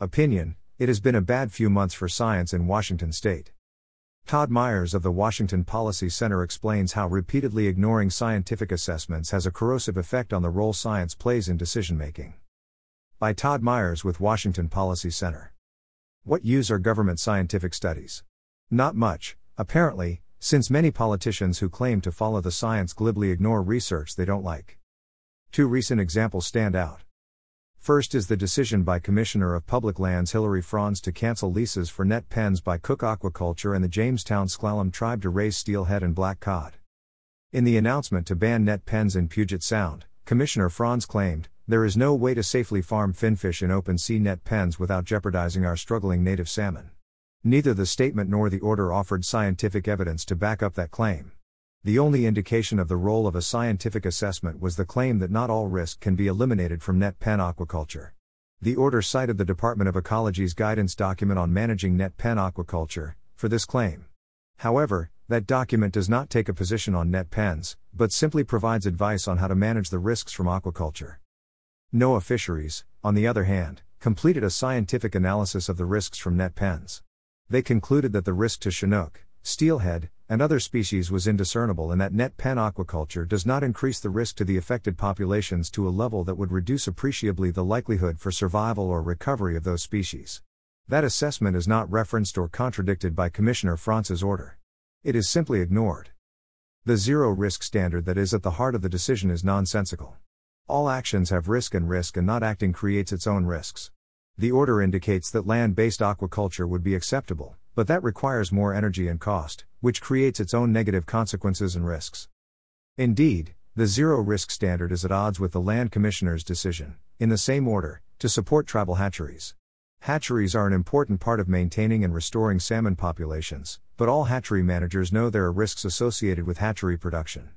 Opinion It has been a bad few months for science in Washington state. Todd Myers of the Washington Policy Center explains how repeatedly ignoring scientific assessments has a corrosive effect on the role science plays in decision making. By Todd Myers with Washington Policy Center. What use are government scientific studies? Not much, apparently, since many politicians who claim to follow the science glibly ignore research they don't like. Two recent examples stand out. First is the decision by Commissioner of Public Lands Hilary Franz to cancel leases for net pens by Cooke Aquaculture and the Jamestown S'Klallam tribe to raise steelhead and black cod. In the announcement to ban net pens in Puget Sound, Commissioner Franz claimed, There is no way to safely farm finfish in open sea net pens without jeopardizing our struggling native salmon. Neither the statement nor the order offered scientific evidence to back up that claim. The only indication of the role of a scientific assessment was the claim that not all risk can be eliminated from net pen aquaculture. The order cited the Department of Ecology's guidance document on managing net pen aquaculture for this claim. However, that document does not take a position on net pens, but simply provides advice on how to manage the risks from aquaculture. NOAA Fisheries, on the other hand, completed a scientific analysis of the risks from net pens. They concluded that the risk to Chinook, steelhead, and other species was indiscernible and that net pen aquaculture does not increase the risk to the affected populations to a level that would reduce appreciably the likelihood for survival or recovery of those species. That assessment is not referenced or contradicted by Commissioner Franz's order. It is simply ignored. The zero risk standard that is at the heart of the decision is nonsensical. All actions have risk, and risk and not acting creates its own risks. The order indicates that land based aquaculture would be acceptable, but that requires more energy and cost, which creates its own negative consequences and risks. Indeed, the zero risk standard is at odds with the Land Commissioner's decision, in the same order, to support tribal hatcheries. Hatcheries are an important part of maintaining and restoring salmon populations, but all hatchery managers know there are risks associated with hatchery production.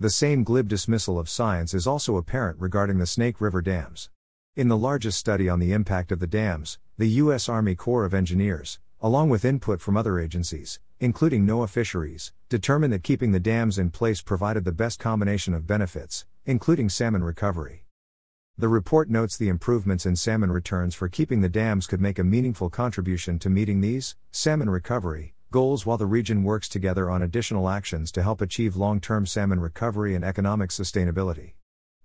The same glib dismissal of science is also apparent regarding the Snake River dams. In the largest study on the impact of the dams, the U.S. Army Corps of Engineers, along with input from other agencies, including NOAA Fisheries, determined that keeping the dams in place provided the best combination of benefits, including salmon recovery. The report notes the improvements in salmon returns for keeping the dams could make a meaningful contribution to meeting these, salmon recovery, goals while the region works together on additional actions to help achieve long term salmon recovery and economic sustainability.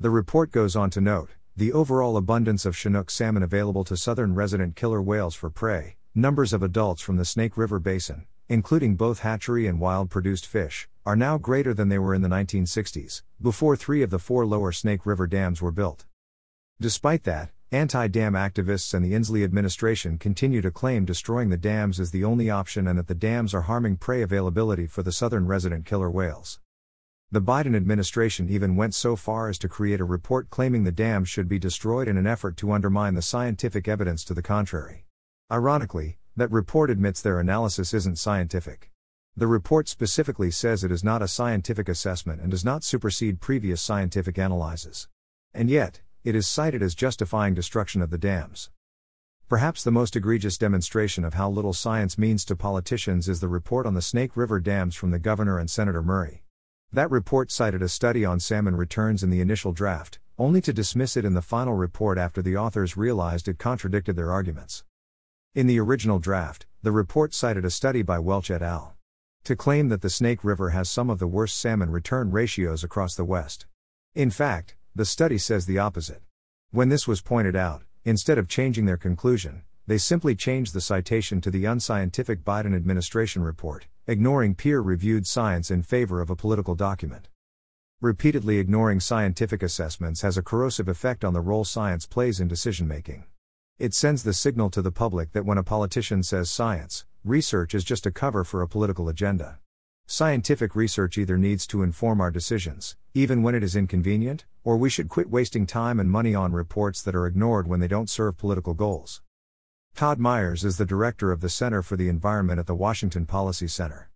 The report goes on to note the overall abundance of Chinook salmon available to southern resident killer whales for prey, numbers of adults from the Snake River Basin, including both hatchery and wild produced fish, are now greater than they were in the 1960s, before three of the four lower Snake River dams were built. Despite that, anti dam activists and the Inslee administration continue to claim destroying the dams is the only option and that the dams are harming prey availability for the southern resident killer whales. The Biden administration even went so far as to create a report claiming the dams should be destroyed in an effort to undermine the scientific evidence to the contrary. Ironically, that report admits their analysis isn't scientific. The report specifically says it is not a scientific assessment and does not supersede previous scientific analyses. And yet, it is cited as justifying destruction of the dams. Perhaps the most egregious demonstration of how little science means to politicians is the report on the Snake River dams from the governor and Senator Murray. That report cited a study on salmon returns in the initial draft, only to dismiss it in the final report after the authors realized it contradicted their arguments. In the original draft, the report cited a study by Welch et al. to claim that the Snake River has some of the worst salmon return ratios across the West. In fact, the study says the opposite. When this was pointed out, instead of changing their conclusion, they simply changed the citation to the unscientific Biden administration report, ignoring peer reviewed science in favor of a political document. Repeatedly ignoring scientific assessments has a corrosive effect on the role science plays in decision making. It sends the signal to the public that when a politician says science, research is just a cover for a political agenda. Scientific research either needs to inform our decisions, even when it is inconvenient, or we should quit wasting time and money on reports that are ignored when they don't serve political goals. Todd Myers is the director of the Center for the Environment at the Washington Policy Center.